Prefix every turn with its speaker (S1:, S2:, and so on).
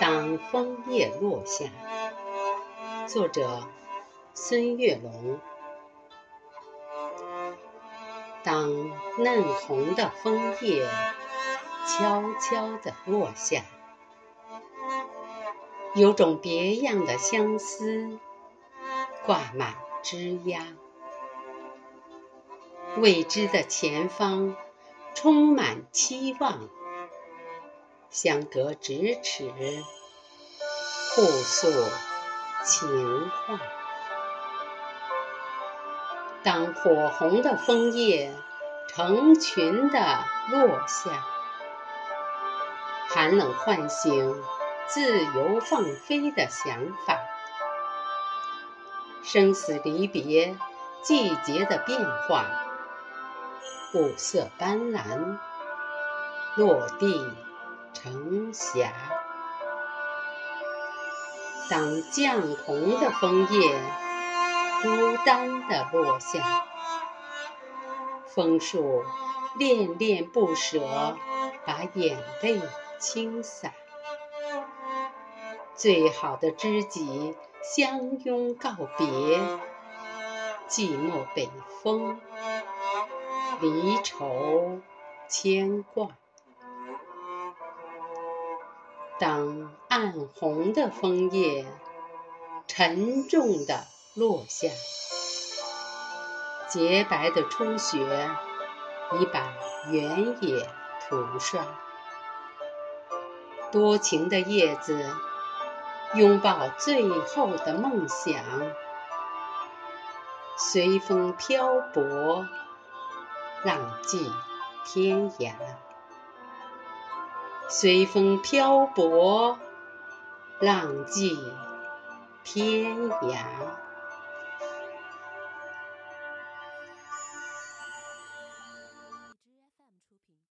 S1: 当枫叶落下，作者孙月龙。当嫩红的枫叶悄悄地落下，有种别样的相思挂满枝桠。未知的前方充满期望，相隔咫尺，互诉情话。当火红的枫叶成群的落下，寒冷唤醒自由放飞的想法。生死离别，季节的变化，五色斑斓，落地成霞。当绛红的枫叶。孤单地落下，枫树恋恋不舍，把眼泪倾洒。最好的知己相拥告别，寂寞北风，离愁牵挂。当暗红的枫叶，沉重的。落下，洁白的初雪已把原野涂刷。多情的叶子拥抱最后的梦想，随风漂泊，浪迹天涯。随风漂泊，浪迹天涯。